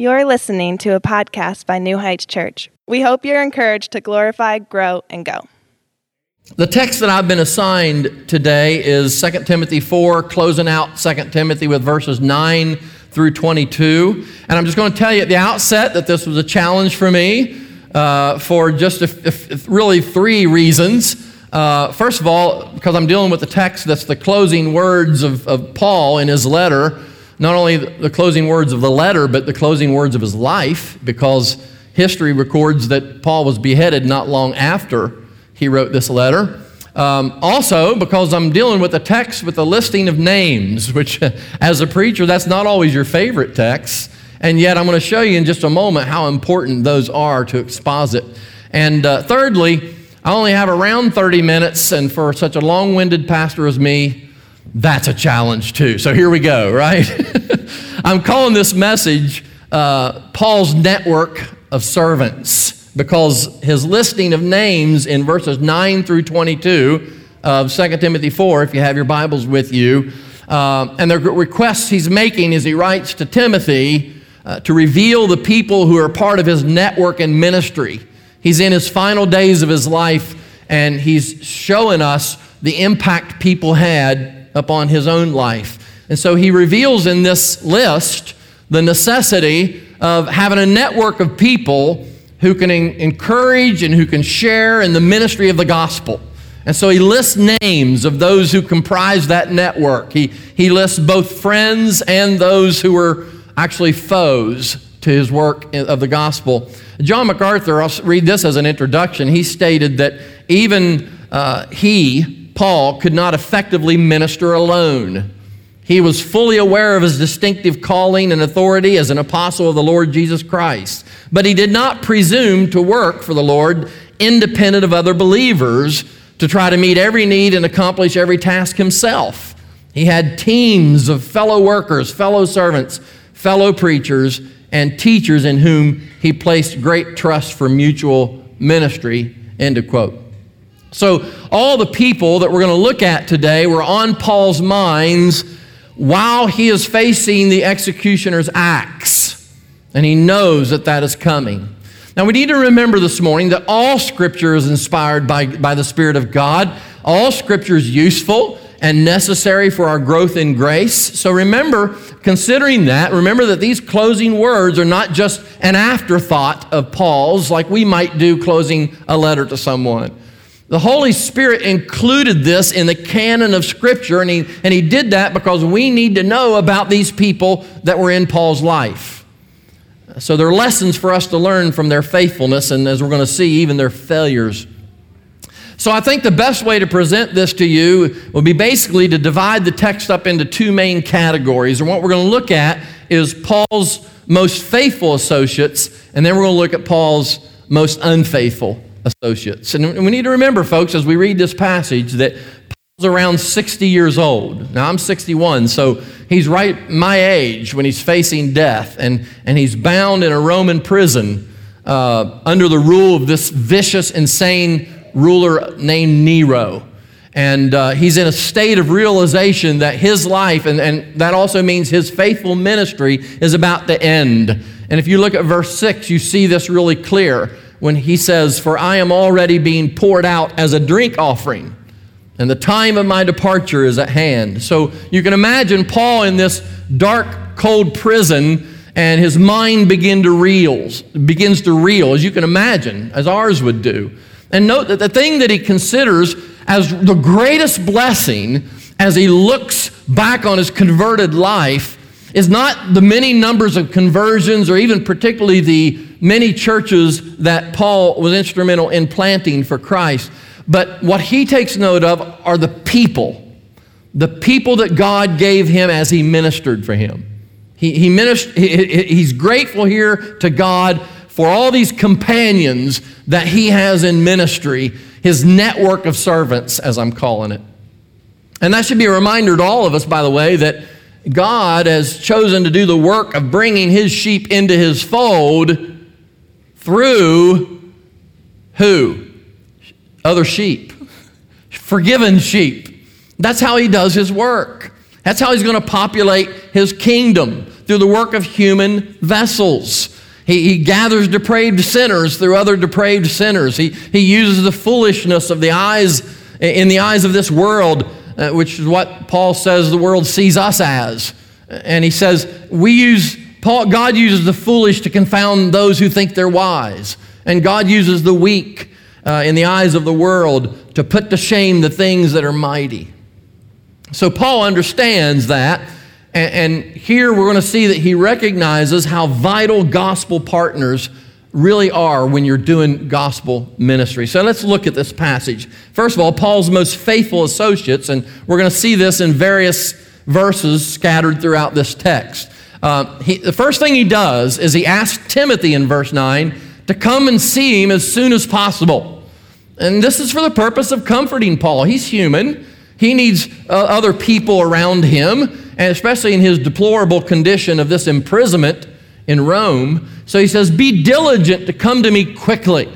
You're listening to a podcast by New Heights Church. We hope you're encouraged to glorify, grow, and go. The text that I've been assigned today is 2 Timothy 4, closing out 2 Timothy with verses 9 through 22. And I'm just going to tell you at the outset that this was a challenge for me uh, for just a, a, really three reasons. Uh, first of all, because I'm dealing with the text that's the closing words of, of Paul in his letter not only the closing words of the letter, but the closing words of his life, because history records that Paul was beheaded not long after he wrote this letter. Um, also, because I'm dealing with a text with a listing of names, which, as a preacher, that's not always your favorite text. And yet, I'm going to show you in just a moment how important those are to exposit. And uh, thirdly, I only have around 30 minutes, and for such a long winded pastor as me, that's a challenge too. So here we go, right? I'm calling this message uh, Paul's network of servants because his listing of names in verses 9 through 22 of 2 Timothy 4, if you have your Bibles with you, uh, and the requests he's making as he writes to Timothy uh, to reveal the people who are part of his network and ministry. He's in his final days of his life, and he's showing us the impact people had upon his own life. And so he reveals in this list the necessity of having a network of people who can encourage and who can share in the ministry of the gospel. And so he lists names of those who comprise that network. He, he lists both friends and those who were actually foes to his work of the gospel. John MacArthur, I'll read this as an introduction. He stated that even uh, he, Paul could not effectively minister alone. He was fully aware of his distinctive calling and authority as an apostle of the Lord Jesus Christ, but he did not presume to work for the Lord independent of other believers to try to meet every need and accomplish every task himself. He had teams of fellow workers, fellow servants, fellow preachers, and teachers in whom he placed great trust for mutual ministry. End of quote. So, all the people that we're going to look at today were on Paul's minds while he is facing the executioner's axe. And he knows that that is coming. Now, we need to remember this morning that all Scripture is inspired by, by the Spirit of God. All Scripture is useful and necessary for our growth in grace. So remember, considering that, remember that these closing words are not just an afterthought of Paul's, like we might do closing a letter to someone. The Holy Spirit included this in the canon of Scripture, and he, and he did that because we need to know about these people that were in Paul's life. So there are lessons for us to learn from their faithfulness, and as we're going to see, even their failures. So I think the best way to present this to you will be basically to divide the text up into two main categories. And what we're going to look at is Paul's most faithful associates, and then we're going to look at Paul's most unfaithful associates. And we need to remember, folks, as we read this passage, that Paul's around 60 years old. Now, I'm 61, so he's right my age when he's facing death, and, and he's bound in a Roman prison uh, under the rule of this vicious, insane ruler named Nero. And uh, he's in a state of realization that his life, and, and that also means his faithful ministry, is about to end. And if you look at verse 6, you see this really clear when he says, For I am already being poured out as a drink offering, and the time of my departure is at hand. So you can imagine Paul in this dark, cold prison, and his mind begin to reels, begins to reel, as you can imagine, as ours would do. And note that the thing that he considers as the greatest blessing as he looks back on his converted life is not the many numbers of conversions or even particularly the many churches that Paul was instrumental in planting for Christ. But what he takes note of are the people, the people that God gave him as he ministered for him. He, he ministered, he, he's grateful here to God for all these companions that he has in ministry, his network of servants, as I'm calling it. And that should be a reminder to all of us, by the way, that God has chosen to do the work of bringing his sheep into his fold through who? Other sheep, forgiven sheep. That's how he does his work. That's how he's going to populate his kingdom through the work of human vessels. He, he gathers depraved sinners through other depraved sinners. He, he uses the foolishness of the eyes in the eyes of this world, uh, which is what Paul says the world sees us as. And he says, we use, Paul, God uses the foolish to confound those who think they're wise. And God uses the weak uh, in the eyes of the world to put to shame the things that are mighty. So Paul understands that. And, and here we're going to see that he recognizes how vital gospel partners really are when you're doing gospel ministry. So let's look at this passage. First of all, Paul's most faithful associates, and we're going to see this in various verses scattered throughout this text. Uh, he, the first thing he does is he asks Timothy in verse 9 to come and see him as soon as possible. And this is for the purpose of comforting Paul. He's human, he needs uh, other people around him, and especially in his deplorable condition of this imprisonment in Rome. So he says, Be diligent to come to me quickly.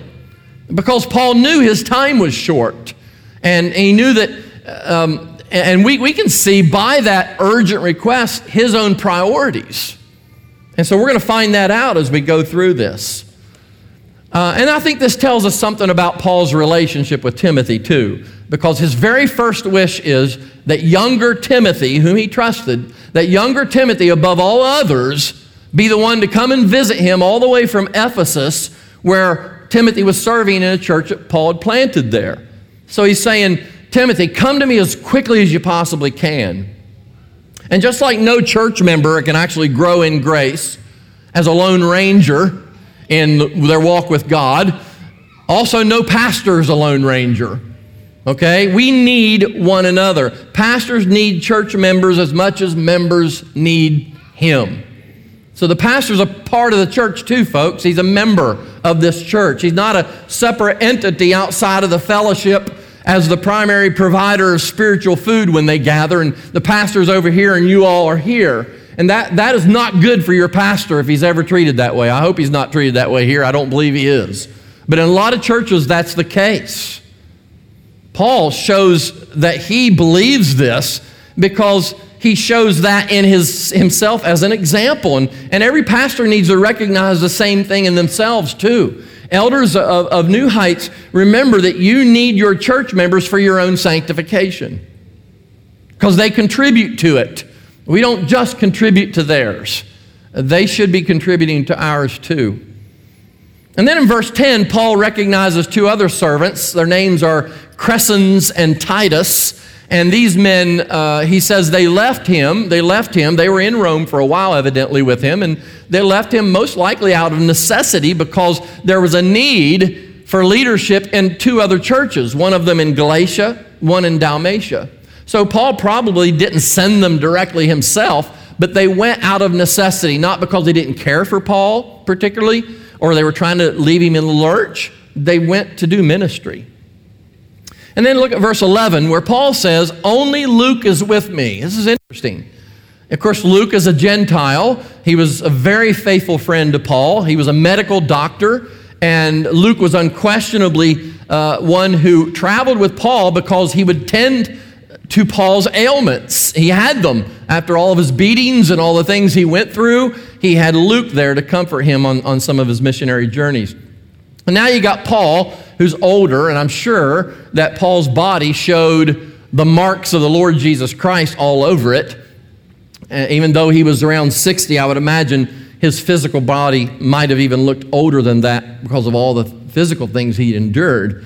Because Paul knew his time was short. And he knew that, um, and we, we can see by that urgent request his own priorities. And so we're going to find that out as we go through this. Uh, and I think this tells us something about Paul's relationship with Timothy, too, because his very first wish is that younger Timothy, whom he trusted, that younger Timothy, above all others, be the one to come and visit him all the way from Ephesus, where Timothy was serving in a church that Paul had planted there. So he's saying, Timothy, come to me as quickly as you possibly can. And just like no church member can actually grow in grace as a lone ranger in their walk with God, also no pastor is a lone ranger. Okay? We need one another. Pastors need church members as much as members need him. So the pastor's a part of the church too, folks. He's a member of this church. He's not a separate entity outside of the fellowship as the primary provider of spiritual food when they gather, and the pastor's over here and you all are here. And that, that is not good for your pastor if he's ever treated that way. I hope he's not treated that way here. I don't believe he is. But in a lot of churches, that's the case. Paul shows that he believes this because he shows that in his, himself as an example. And, and every pastor needs to recognize the same thing in themselves, too. Elders of, of New Heights, remember that you need your church members for your own sanctification because they contribute to it. We don't just contribute to theirs, they should be contributing to ours too. And then in verse 10, Paul recognizes two other servants. Their names are Crescens and Titus. And these men, uh, he says, they left him. They left him. They were in Rome for a while, evidently, with him. And they left him most likely out of necessity because there was a need for leadership in two other churches, one of them in Galatia, one in Dalmatia. So Paul probably didn't send them directly himself, but they went out of necessity, not because they didn't care for Paul particularly, or they were trying to leave him in the lurch. They went to do ministry. And then look at verse 11 where Paul says, Only Luke is with me. This is interesting. Of course, Luke is a Gentile. He was a very faithful friend to Paul. He was a medical doctor, and Luke was unquestionably uh, one who traveled with Paul because he would tend to Paul's ailments. He had them after all of his beatings and all the things he went through. He had Luke there to comfort him on, on some of his missionary journeys. And now you got Paul, who's older, and I'm sure that Paul's body showed the marks of the Lord Jesus Christ all over it. Uh, even though he was around 60, I would imagine his physical body might have even looked older than that because of all the physical things he endured.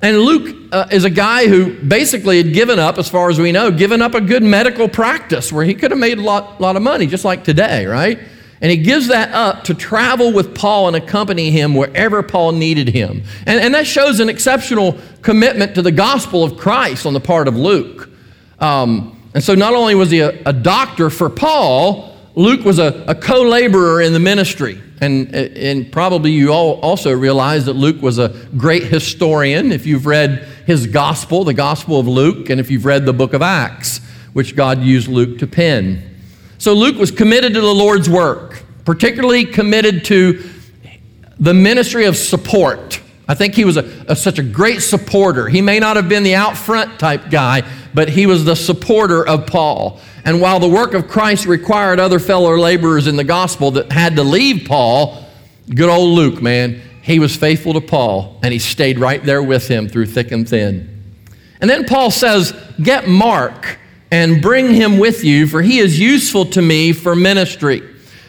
And Luke uh, is a guy who basically had given up, as far as we know, given up a good medical practice where he could have made a lot, lot of money, just like today, right? And he gives that up to travel with Paul and accompany him wherever Paul needed him. And, and that shows an exceptional commitment to the gospel of Christ on the part of Luke. Um, and so not only was he a, a doctor for Paul, Luke was a, a co laborer in the ministry. And, and probably you all also realize that Luke was a great historian if you've read his gospel, the Gospel of Luke, and if you've read the book of Acts, which God used Luke to pen. So Luke was committed to the Lord's work, particularly committed to the ministry of support. I think he was a, a, such a great supporter. He may not have been the out front type guy, but he was the supporter of Paul. And while the work of Christ required other fellow laborers in the gospel that had to leave Paul, good old Luke, man, he was faithful to Paul and he stayed right there with him through thick and thin. And then Paul says, Get Mark and bring him with you, for he is useful to me for ministry.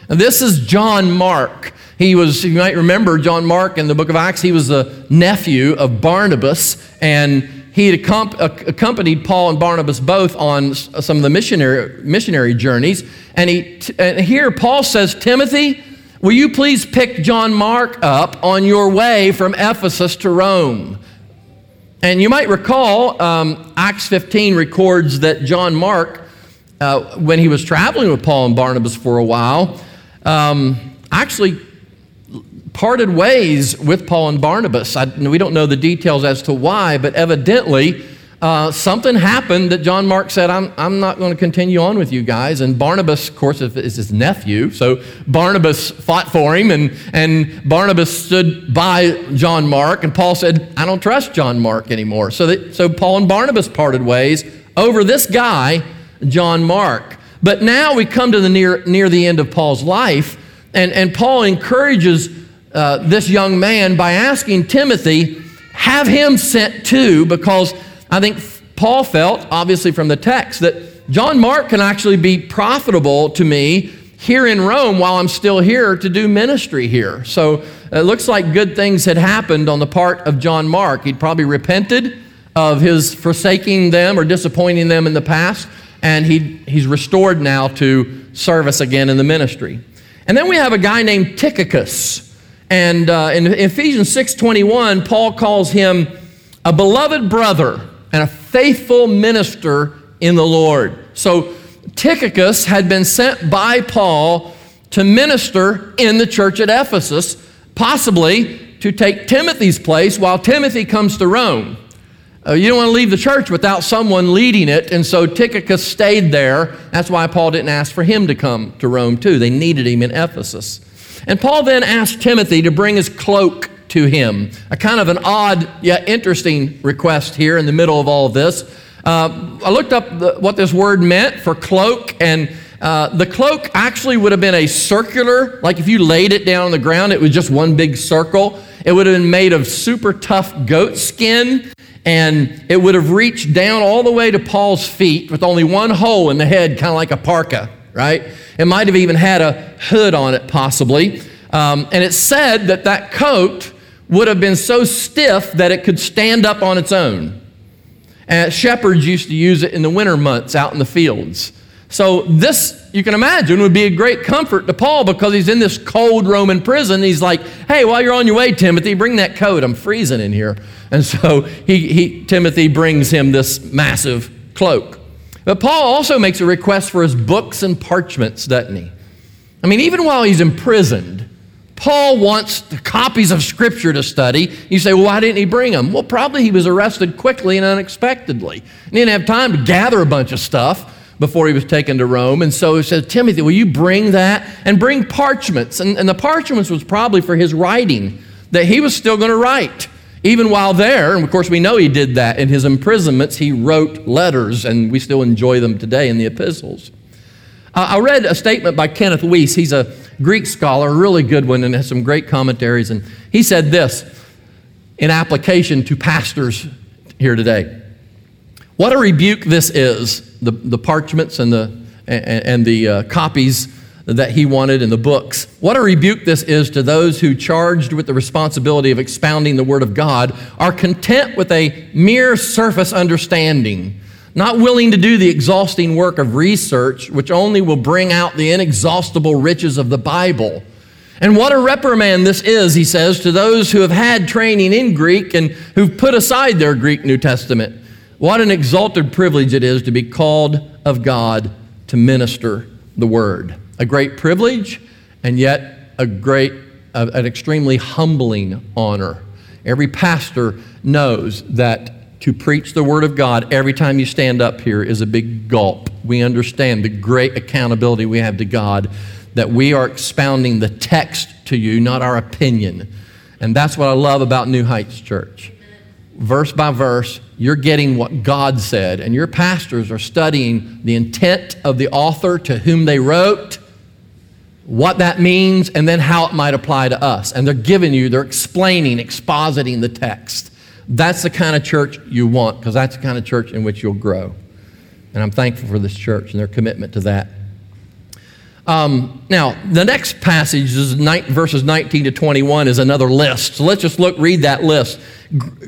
And this is John Mark. He was, you might remember John Mark in the book of Acts, he was the nephew of Barnabas, and he had accompanied Paul and Barnabas both on some of the missionary, missionary journeys. And, he, and here Paul says, Timothy, will you please pick John Mark up on your way from Ephesus to Rome? And you might recall, um, Acts 15 records that John Mark, uh, when he was traveling with Paul and Barnabas for a while, um, actually parted ways with Paul and Barnabas. I, we don't know the details as to why, but evidently uh, something happened that John Mark said, I'm, I'm not going to continue on with you guys. And Barnabas, of course, is his nephew. So Barnabas fought for him, and, and Barnabas stood by John Mark. And Paul said, I don't trust John Mark anymore. So, that, so Paul and Barnabas parted ways over this guy, John Mark. But now we come to the near, near the end of Paul's life, and, and Paul encourages uh, this young man by asking Timothy, have him sent too, because I think Paul felt, obviously from the text, that John Mark can actually be profitable to me here in Rome while I'm still here to do ministry here. So it looks like good things had happened on the part of John Mark. He'd probably repented of his forsaking them or disappointing them in the past, and he, he's restored now to service again in the ministry. And then we have a guy named Tychicus. And uh, in Ephesians 6.21, Paul calls him a beloved brother and a faithful minister in the Lord. So Tychicus had been sent by Paul to minister in the church at Ephesus, possibly to take Timothy's place while Timothy comes to Rome. Uh, you don't want to leave the church without someone leading it, and so Tychicus stayed there. That's why Paul didn't ask for him to come to Rome, too. They needed him in Ephesus. And Paul then asked Timothy to bring his cloak to him. A kind of an odd yet interesting request here in the middle of all of this. Uh, I looked up the, what this word meant for cloak, and uh, the cloak actually would have been a circular, like if you laid it down on the ground, it was just one big circle. It would have been made of super tough goat skin, and it would have reached down all the way to Paul's feet with only one hole in the head, kind of like a parka, right? It might have even had a hood on it, possibly. Um, and it said that that coat would have been so stiff that it could stand up on its own. And shepherds used to use it in the winter months out in the fields. So, this, you can imagine, would be a great comfort to Paul because he's in this cold Roman prison. He's like, hey, while you're on your way, Timothy, bring that coat. I'm freezing in here. And so he, he, Timothy brings him this massive cloak. But Paul also makes a request for his books and parchments, doesn't he? I mean, even while he's imprisoned, Paul wants copies of Scripture to study. You say, well, why didn't he bring them? Well, probably he was arrested quickly and unexpectedly. He didn't have time to gather a bunch of stuff before he was taken to Rome. And so he said, Timothy, will you bring that? And bring parchments. And, and the parchments was probably for his writing, that he was still going to write. Even while there, and of course we know he did that in his imprisonments, he wrote letters, and we still enjoy them today in the epistles. Uh, I read a statement by Kenneth Wuest. He's a Greek scholar, a really good one, and has some great commentaries. And he said this in application to pastors here today. What a rebuke this is the, the parchments and the, and, and the uh, copies that he wanted in the books. What a rebuke this is to those who, charged with the responsibility of expounding the Word of God, are content with a mere surface understanding not willing to do the exhausting work of research, which only will bring out the inexhaustible riches of the Bible. And what a reprimand this is, he says, to those who have had training in Greek and who've put aside their Greek New Testament. What an exalted privilege it is to be called of God to minister the word. A great privilege, and yet a great, an extremely humbling honor. Every pastor knows that to preach the Word of God every time you stand up here is a big gulp. We understand the great accountability we have to God, that we are expounding the text to you, not our opinion. And that's what I love about New Heights Church. verse by verse, you're getting what God said, and your pastors are studying the intent of the author to whom they wrote, what that means, and then how it might apply to us. And they're giving you, they're explaining, expositing the text. That's the kind of church you want, because that's the kind of church in which you'll grow. And I'm thankful for this church and their commitment to that. Um, now, the next passage is ni- verses 19 to 21 is another list. So let's just look, read that list.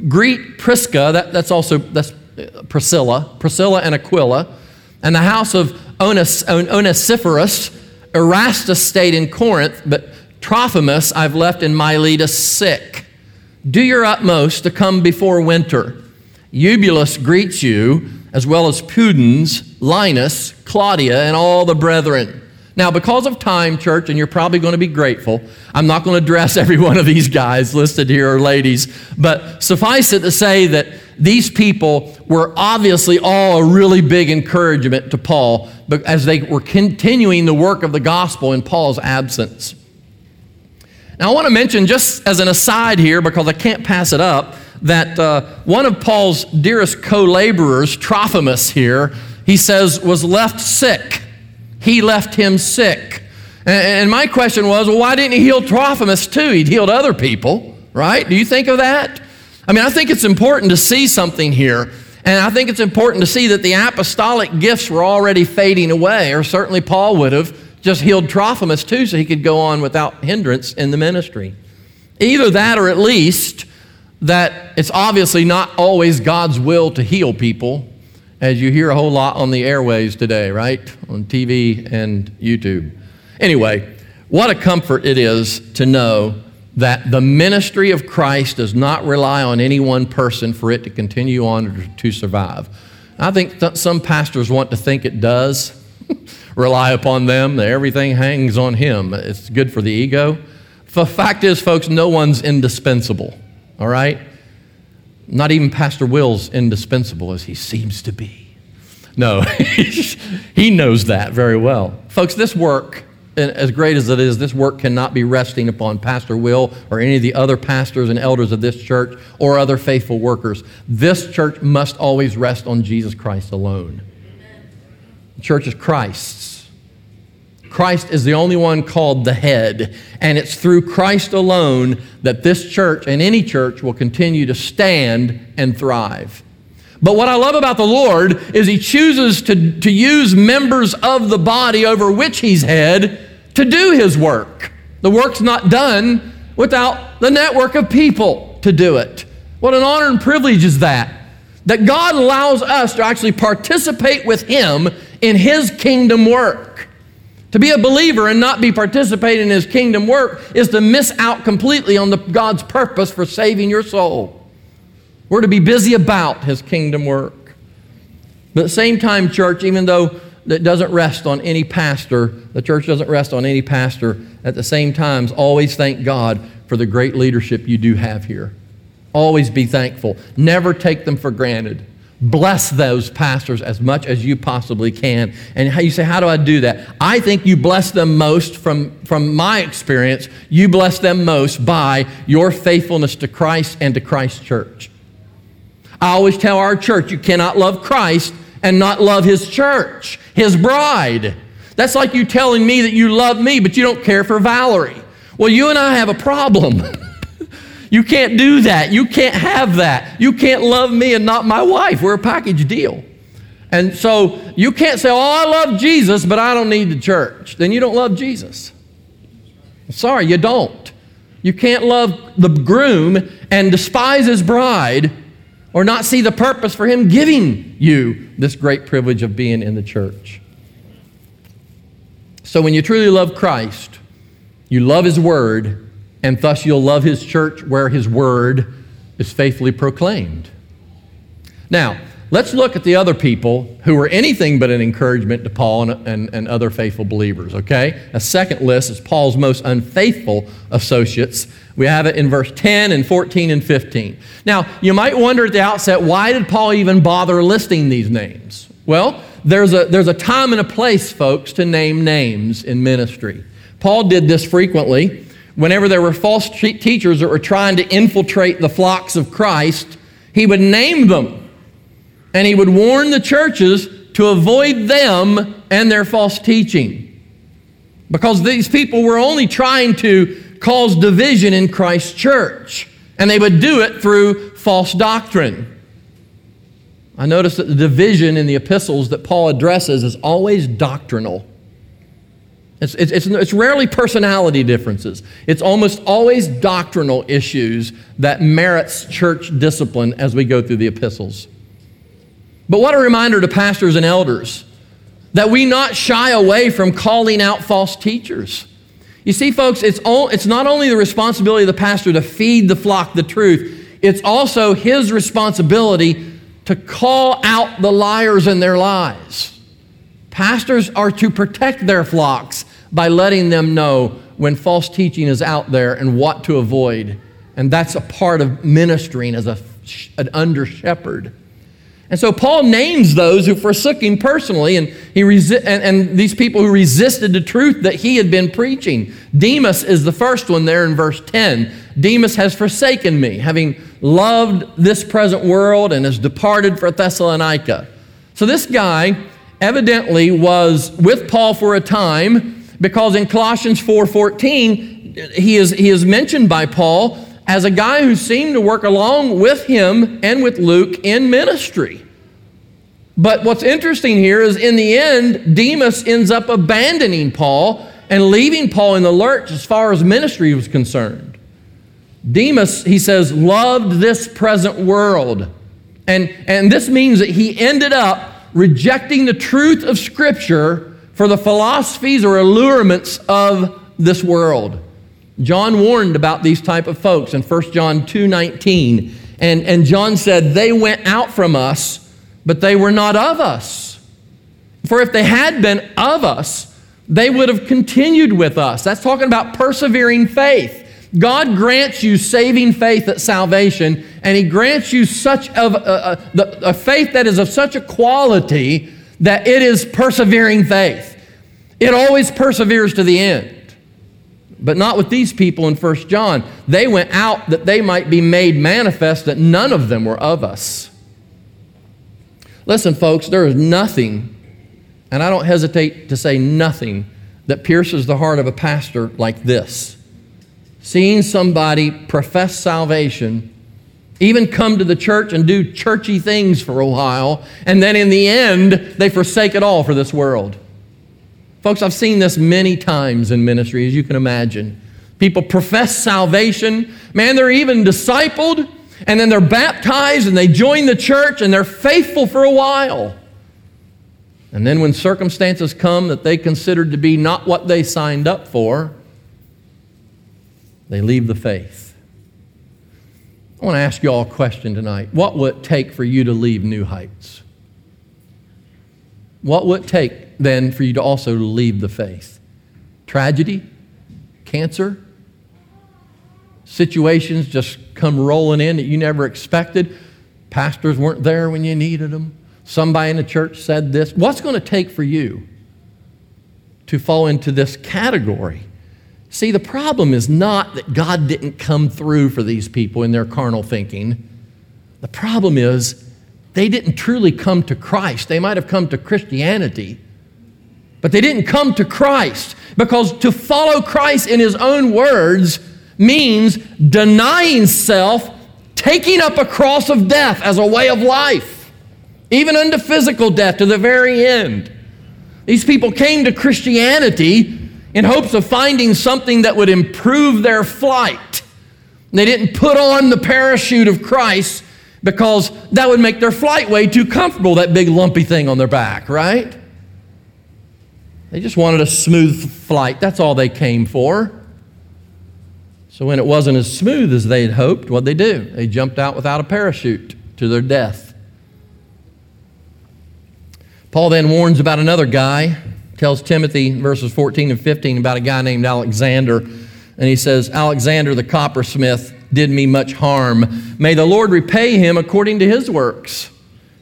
Greet Prisca, that, that's also that's uh, Priscilla, Priscilla and Aquila, and the house of Ones, Onesiphorus. Erastus stayed in Corinth, but Trophimus I've left in Miletus sick. Do your utmost to come before winter. Eubulus greets you, as well as Pudens, Linus, Claudia, and all the brethren. Now, because of time, church, and you're probably going to be grateful, I'm not going to address every one of these guys listed here or ladies, but suffice it to say that these people were obviously all a really big encouragement to Paul as they were continuing the work of the gospel in Paul's absence. Now, I want to mention, just as an aside here, because I can't pass it up, that uh, one of Paul's dearest co laborers, Trophimus, here, he says, was left sick he left him sick. And my question was, well, why didn't he heal Trophimus too? He'd healed other people, right? Do you think of that? I mean, I think it's important to see something here. And I think it's important to see that the apostolic gifts were already fading away, or certainly Paul would have just healed Trophimus too so he could go on without hindrance in the ministry. Either that or at least that it's obviously not always God's will to heal people as you hear a whole lot on the airways today, right? On TV and YouTube. Anyway, what a comfort it is to know that the ministry of Christ does not rely on any one person for it to continue on or to survive. I think th- some pastors want to think it does rely upon them, everything hangs on him. It's good for the ego. The fact is, folks, no one's indispensable, all right? Not even Pastor Will's indispensable as he seems to be. No, he knows that very well. Folks, this work, as great as it is, this work cannot be resting upon Pastor Will or any of the other pastors and elders of this church or other faithful workers. This church must always rest on Jesus Christ alone. The church is Christ's. Christ is the only one called the head. And it's through Christ alone that this church and any church will continue to stand and thrive. But what I love about the Lord is He chooses to, to use members of the body over which He's head to do His work. The work's not done without the network of people to do it. What an honor and privilege is that? That God allows us to actually participate with Him in His kingdom work. To be a believer and not be participating in his kingdom work is to miss out completely on the, God's purpose for saving your soul. We're to be busy about his kingdom work. But at the same time, church, even though it doesn't rest on any pastor, the church doesn't rest on any pastor, at the same time, always thank God for the great leadership you do have here. Always be thankful. Never take them for granted. Bless those pastors as much as you possibly can. And you say, how do I do that? I think you bless them most from, from my experience, you bless them most by your faithfulness to Christ and to Christ's church. I always tell our church, you cannot love Christ and not love his church, his bride. That's like you telling me that you love me, but you don't care for Valerie. Well, you and I have a problem. You can't do that. You can't have that. You can't love me and not my wife. We're a package deal. And so you can't say, Oh, I love Jesus, but I don't need the church. Then you don't love Jesus. Sorry, you don't. You can't love the groom and despise his bride or not see the purpose for him giving you this great privilege of being in the church. So when you truly love Christ, you love his word, and thus you'll love his church where his word is faithfully proclaimed. Now, let's look at the other people who were anything but an encouragement to Paul and, and, and, other faithful believers, okay? A second list is Paul's most unfaithful associates. We have it in verse 10 and 14 and 15. Now, you might wonder at the outset, why did Paul even bother listing these names? Well, there's a, there's a time and a place, folks, to name names in ministry. Paul did this frequently whenever there were false teachers that were trying to infiltrate the flocks of Christ, He would name them, and he would warn the churches to avoid them and their false teaching. Because these people were only trying to cause division in Christ's church, and they would do it through false doctrine. I notice that the division in the epistles that Paul addresses is always doctrinal. It's, it's, it's, rarely personality differences. It's almost always doctrinal issues that merits church discipline as we go through the epistles. But what a reminder to pastors and elders that we not shy away from calling out false teachers. You see, folks, it's, all, it's not only the responsibility of the pastor to feed the flock the truth, it's also his responsibility to call out the liars in their lies. Pastors are to protect their flocks by letting them know when false teaching is out there and what to avoid. And that's a part of ministering as a, an under shepherd. And so Paul names those who forsook him personally, and, he resi- and, and these people who resisted the truth that he had been preaching. Demas is the first one there in verse 10. Demas has forsaken me, having loved this present world and has departed for Thessalonica. So this guy evidently was with Paul for a time because in Colossians 4:14 he is he is mentioned by Paul as a guy who seemed to work along with him and with Luke in ministry. But what's interesting here is in the end Demas ends up abandoning Paul and leaving Paul in the lurch as far as ministry was concerned. Demas, he says, loved this present world. And, and this means that he ended up rejecting the truth of Scripture for the philosophies or allurements of this world. John warned about these type of folks in 1 John 2:19. And, and John said, They went out from us, but they were not of us. For if they had been of us, they would have continued with us. That's talking about persevering faith. God grants you saving faith at salvation, and He grants you such of uh, uh, a, a, a faith that is of such a quality that it is persevering faith. It always perseveres to the end. But not with these people in 1 John. They went out that they might be made manifest that none of them were of us. Listen, folks, there is nothing, and I don't hesitate to say nothing, that pierces the heart of a pastor like this. Seeing somebody profess salvation, even come to the church and do churchy things for a while, and then in the end, they forsake it all for this world. Folks, I've seen this many times in ministry, as you can imagine. People profess salvation. Man, they're even discipled, and then they're baptized and they join the church and they're faithful for a while. And then when circumstances come that they considered to be not what they signed up for, they leave the faith. I want to ask you all a question tonight. What would it take for you to leave New Heights? What would it take then for you to also leave the faith. Tragedy, cancer, situations just come rolling in that you never expected. Pastors weren't there when you needed them. Somebody in the church said this. What's going to take for you to fall into this category? See, the problem is not that God didn't come through for these people in their carnal thinking. The problem is they didn't truly come to Christ. They might have come to Christianity, but they didn't come to Christ because to follow Christ in his own words means denying self, taking up a cross of death as a way of life, even unto physical death to the very end. These people came to Christianity in hopes of finding something that would improve their flight. They didn't put on the parachute of Christ because that would make their flight way too comfortable, that big lumpy thing on their back, right? They just wanted a smooth flight. That's all they came for. So when it wasn't as smooth as they had hoped, what'd they do? They jumped out without a parachute to their death. Paul then warns about another guy, tells Timothy, verses 14 and 15, about a guy named Alexander. And he says, Alexander the coppersmith did me much harm. May the Lord repay him according to his works.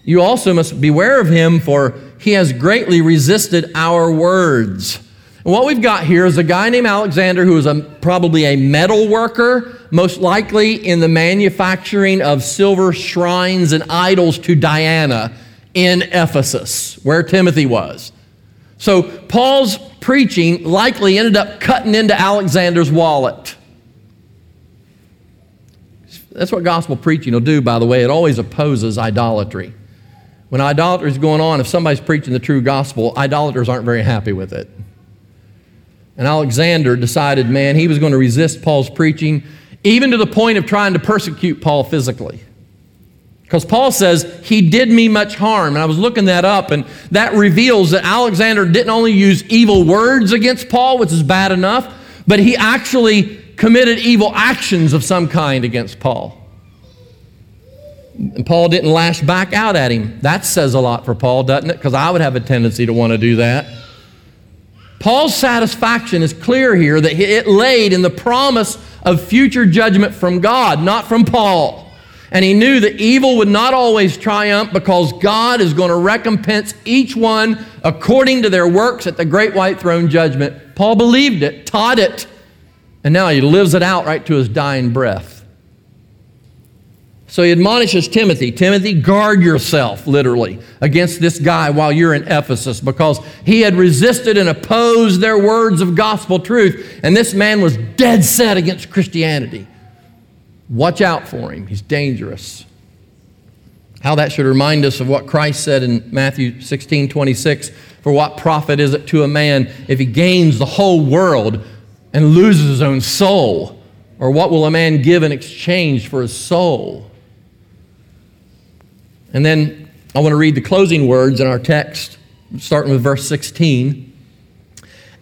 You also must beware of him, for he has greatly resisted our words. And what we've got here is a guy named Alexander who was a, probably a metal worker, most likely in the manufacturing of silver shrines and idols to Diana in Ephesus, where Timothy was. So Paul's preaching likely ended up cutting into Alexander's wallet. That's what gospel preaching will do, by the way. It always opposes idolatry. When idolatry is going on, if somebody's preaching the true gospel, idolaters aren't very happy with it. And Alexander decided, man, he was going to resist Paul's preaching, even to the point of trying to persecute Paul physically. Because Paul says, he did me much harm. And I was looking that up, and that reveals that Alexander didn't only use evil words against Paul, which is bad enough, but he actually committed evil actions of some kind against Paul. And Paul didn't lash back out at him. That says a lot for Paul, doesn't it? Because I would have a tendency to want to do that. Paul's satisfaction is clear here that it laid in the promise of future judgment from God, not from Paul. And he knew that evil would not always triumph because God is going to recompense each one according to their works at the great white throne judgment. Paul believed it, taught it, and now he lives it out right to his dying breath. So he admonishes Timothy Timothy, guard yourself, literally, against this guy while you're in Ephesus because he had resisted and opposed their words of gospel truth. And this man was dead set against Christianity. Watch out for him, he's dangerous. How that should remind us of what Christ said in Matthew 16 26 For what profit is it to a man if he gains the whole world and loses his own soul? Or what will a man give in exchange for his soul? And then I want to read the closing words in our text, starting with verse 16.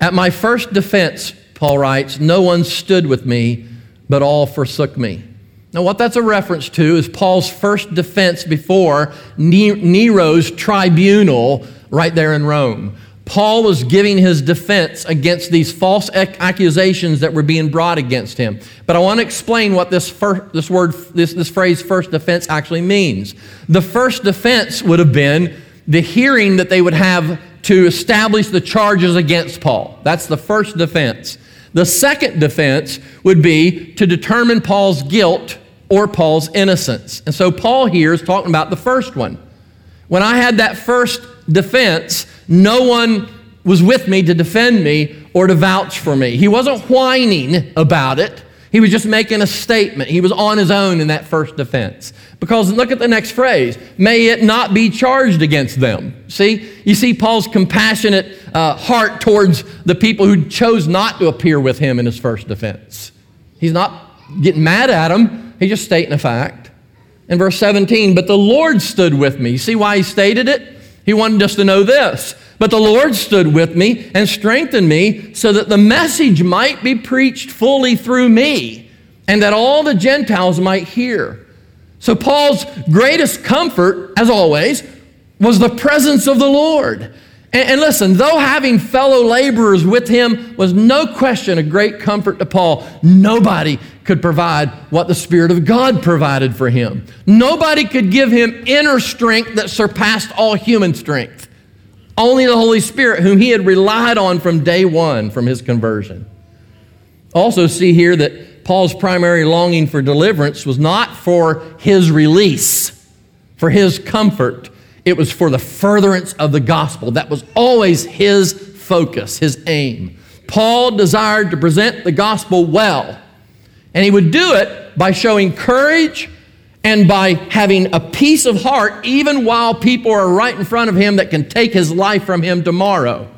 At my first defense, Paul writes, no one stood with me, but all forsook me. Now, what that's a reference to is Paul's first defense before Nero's tribunal right there in Rome. Paul was giving his defense against these false accusations that were being brought against him. But I want to explain what this, first, this word, this, this phrase, first defense, actually means. The first defense would have been the hearing that they would have to establish the charges against Paul. That's the first defense. The second defense would be to determine Paul's guilt or Paul's innocence. And so Paul here is talking about the first one. When I had that first defense, no one was with me to defend me or to vouch for me. He wasn't whining about it. He was just making a statement. He was on his own in that first defense. Because look at the next phrase may it not be charged against them. See, you see Paul's compassionate uh, heart towards the people who chose not to appear with him in his first defense. He's not getting mad at them, he's just stating a fact. In verse 17, but the Lord stood with me. See why he stated it? He wanted us to know this. But the Lord stood with me and strengthened me so that the message might be preached fully through me and that all the Gentiles might hear. So, Paul's greatest comfort, as always, was the presence of the Lord. And, listen, though having fellow laborers with him was no question a great comfort to Paul, nobody could provide what the Spirit of God provided for him. Nobody could give him inner strength that surpassed all human strength. Only the Holy Spirit, whom he had relied on from day one from his conversion. Also, see here that Paul's primary longing for deliverance was not for his release, for his comfort. It was for the furtherance of the gospel. That was always his focus, his aim. Paul desired to present the gospel well and he would do it by showing courage and by having a peace of heart, even while people are right in front of him that can take his life from him tomorrow.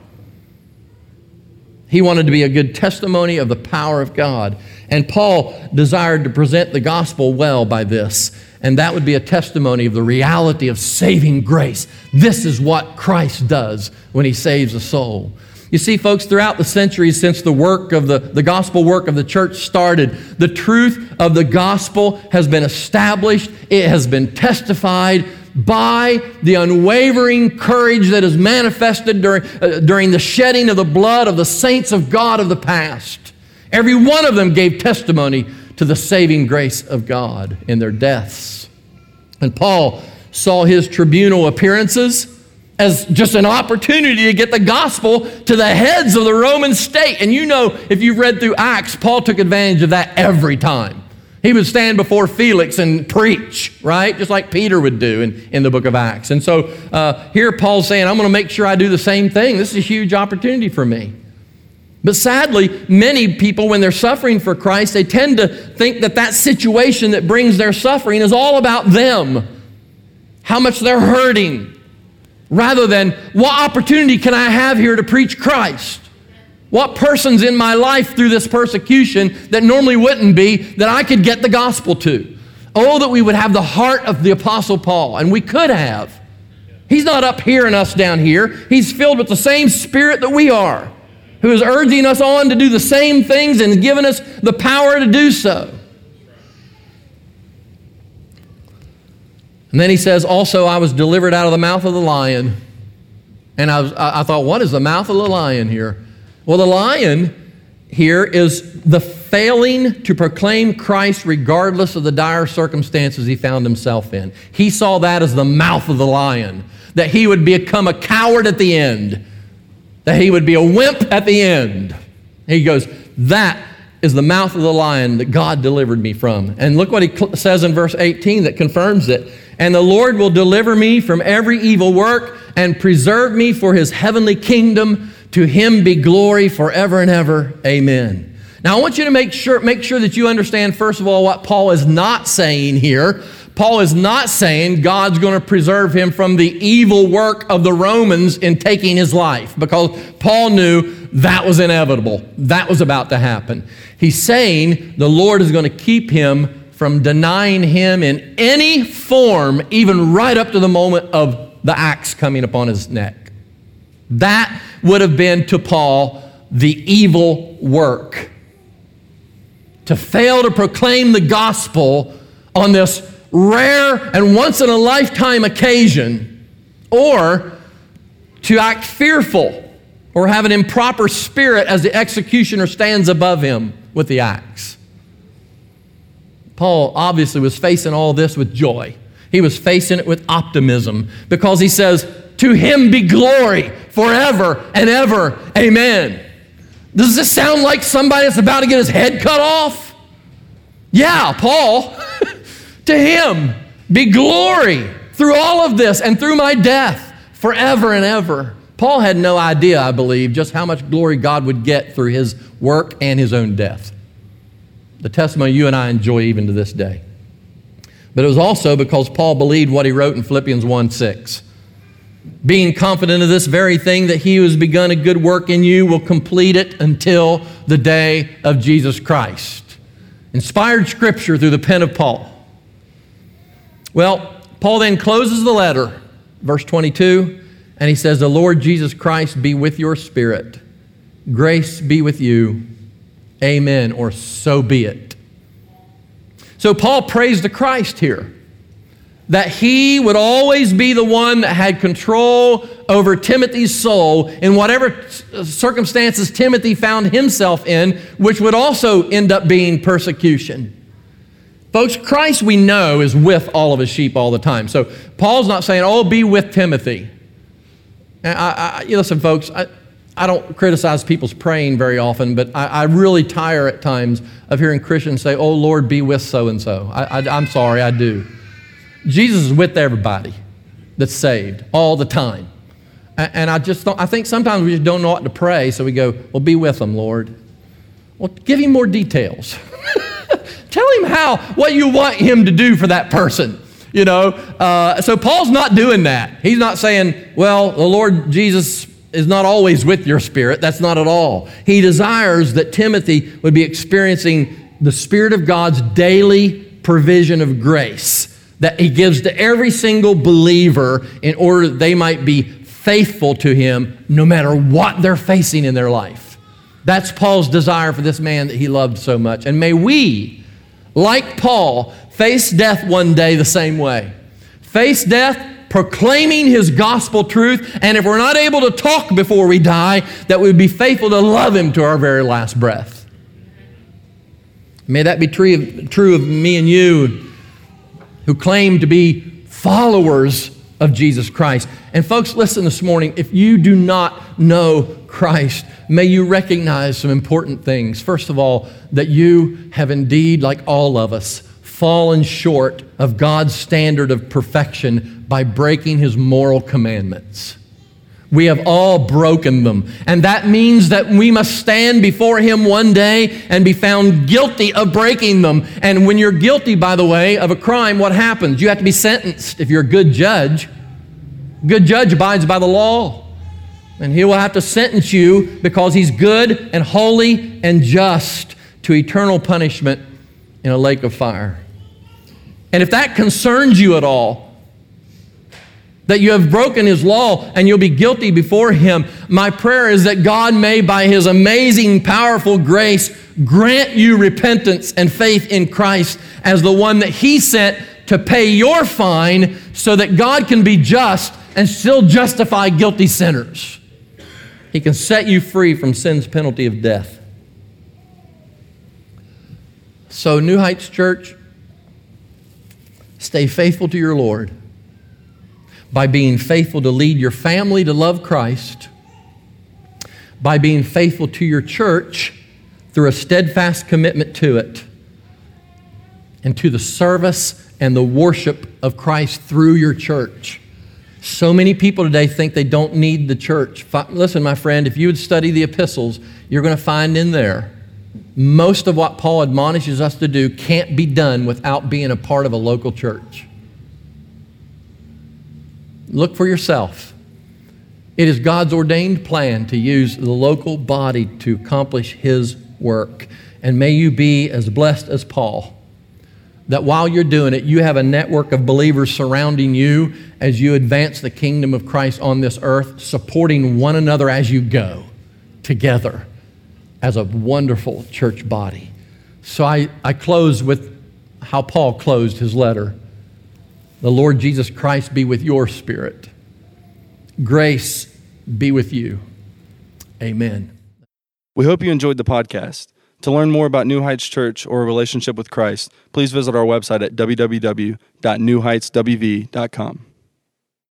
He wanted to be a good testimony of the power of God. And Paul desired to present the gospel well by this. And that would be a testimony of the reality of saving grace. This is what Christ does when he saves a soul. You see, folks, throughout the centuries since the work of the, the gospel work of the church started, the truth of the gospel has been established, it has been testified by the unwavering courage that is manifested during, uh, during the shedding of the blood of the saints of God of the past. Every one of them gave testimony to the saving grace of God in their deaths. And Paul saw his tribunal appearances as just an opportunity to get the gospel to the heads of the Roman state. And you know, if you've read through Acts, Paul took advantage of that every time. He would stand before Felix and preach, right? Just like Peter would do in, in the book of Acts. And so uh, here Paul's saying, I'm going to make sure I do the same thing. This is a huge opportunity for me. But sadly, many people, when they're suffering for Christ, they tend to think that that situation that brings their suffering is all about them, how much they're hurting, rather than what opportunity can I have here to preach Christ? What person's in my life through this persecution that normally wouldn't be that I could get the gospel to? Oh, that we would have the heart of the Apostle Paul, and we could have. He's not up here and us down here. He's filled with the same spirit that we are, who is urging us on to do the same things and giving us the power to do so. And then he says, Also, I was delivered out of the mouth of the lion. And I, was, I thought, What is the mouth of the lion here? Well, the lion here is the failing to proclaim Christ regardless of the dire circumstances he found himself in. He saw that as the mouth of the lion, that he would become a coward at the end, that he would be a wimp at the end. He goes, That is the mouth of the lion that God delivered me from. And look what he says in verse 18 that confirms it. And the Lord will deliver me from every evil work and preserve me for his heavenly kingdom. To him be glory forever and ever. Amen. Now I want you to make sure, make sure that you understand, first of all, what Paul is not saying here. Paul is not saying God's going to preserve him from the evil work of the Romans in taking his life, because Paul knew that was inevitable. That was about to happen. He's saying the Lord is going to keep him from denying him in any form, even right up to the moment of the axe coming upon his neck. That would have been to Paul the evil work. To fail to proclaim the gospel on this rare and once in a lifetime occasion, or to act fearful or have an improper spirit as the executioner stands above him with the axe. Paul obviously was facing all this with joy. He was facing it with optimism because he says, To him be glory forever and ever. Amen. Does this sound like somebody that's about to get his head cut off? Yeah, Paul. To him be glory through all of this and through my death forever and ever. Paul had no idea, I believe, just how much glory God would get through his work and his own death. The testimony you and I enjoy even to this day. But it was also because Paul believed what he wrote in Philippians 1 6 being confident of this very thing that he who has begun a good work in you will complete it until the day of Jesus Christ. Inspired scripture through the pen of Paul. Well, Paul then closes the letter, verse 22, and he says, The Lord Jesus Christ be with your spirit. Grace be with you. Amen, or so be it. So Paul prays to Christ here that he would always be the one that had control over Timothy's soul in whatever circumstances Timothy found himself in, which would also end up being persecution. Folks, Christ we know is with all of his sheep all the time. So Paul's not saying, oh, be with Timothy. I, I, listen, folks, I, I don't criticize people's praying very often, but I, I really tire at times of hearing Christians say, oh, Lord, be with so and so. I'm sorry, I do. Jesus is with everybody that's saved all the time. And I just don't, I think sometimes we just don't know what to pray, so we go, well, be with them, Lord. Well, give him more details. Tell him how, what you want him to do for that person. You know, uh, so Paul's not doing that. He's not saying, well, the Lord Jesus is not always with your spirit. That's not at all. He desires that Timothy would be experiencing the Spirit of God's daily provision of grace that he gives to every single believer in order that they might be faithful to him no matter what they're facing in their life. That's Paul's desire for this man that he loved so much. And may we, like Paul, face death one day the same way. Face death proclaiming his gospel truth, and if we're not able to talk before we die, that we would be faithful to love him to our very last breath. May that be true of, true of me and you who claim to be followers of Jesus Christ. And folks, listen this morning. If you do not know Christ, may you recognize some important things. First of all, that you have indeed, like all of us, fallen short of God's standard of perfection by breaking his moral commandments. We have all broken them. And that means that we must stand before Him one day and be found guilty of breaking them. And when you're guilty, by the way, of a crime, what happens? You have to be sentenced. If you're a good judge, good judge abides by the law. And He will have to sentence you because He's good and holy and just to eternal punishment in a lake of fire. And if that concerns you at all, that you have broken his law and you'll be guilty before him. My prayer is that God may, by his amazing, powerful grace, grant you repentance and faith in Christ as the one that he sent to pay your fine so that God can be just and still justify guilty sinners. He can set you free from sin's penalty of death. So, New Heights Church, stay faithful to your Lord by being faithful to lead your family to love Christ, by being faithful to your church through a steadfast commitment to it, and to the service and the worship of Christ through your church. So many people today think they don't need the church. Listen, my friend, if you would study the epistles, you're going to find in there most of what Paul admonishes us to do can't be done without being a part of a local church. Look for yourself. It is God's ordained plan to use the local body to accomplish His work. And may you be as blessed as Paul, that while you're doing it, you have a network of believers surrounding you as you advance the kingdom of Christ on this earth, supporting one another as you go together as a wonderful church body. So I, I close with how Paul closed his letter. The Lord Jesus Christ be with your spirit. Grace be with you. Amen. We hope you enjoyed the podcast. To learn more about New Heights Church or a relationship with Christ, please visit our website at www.newheightswv.com.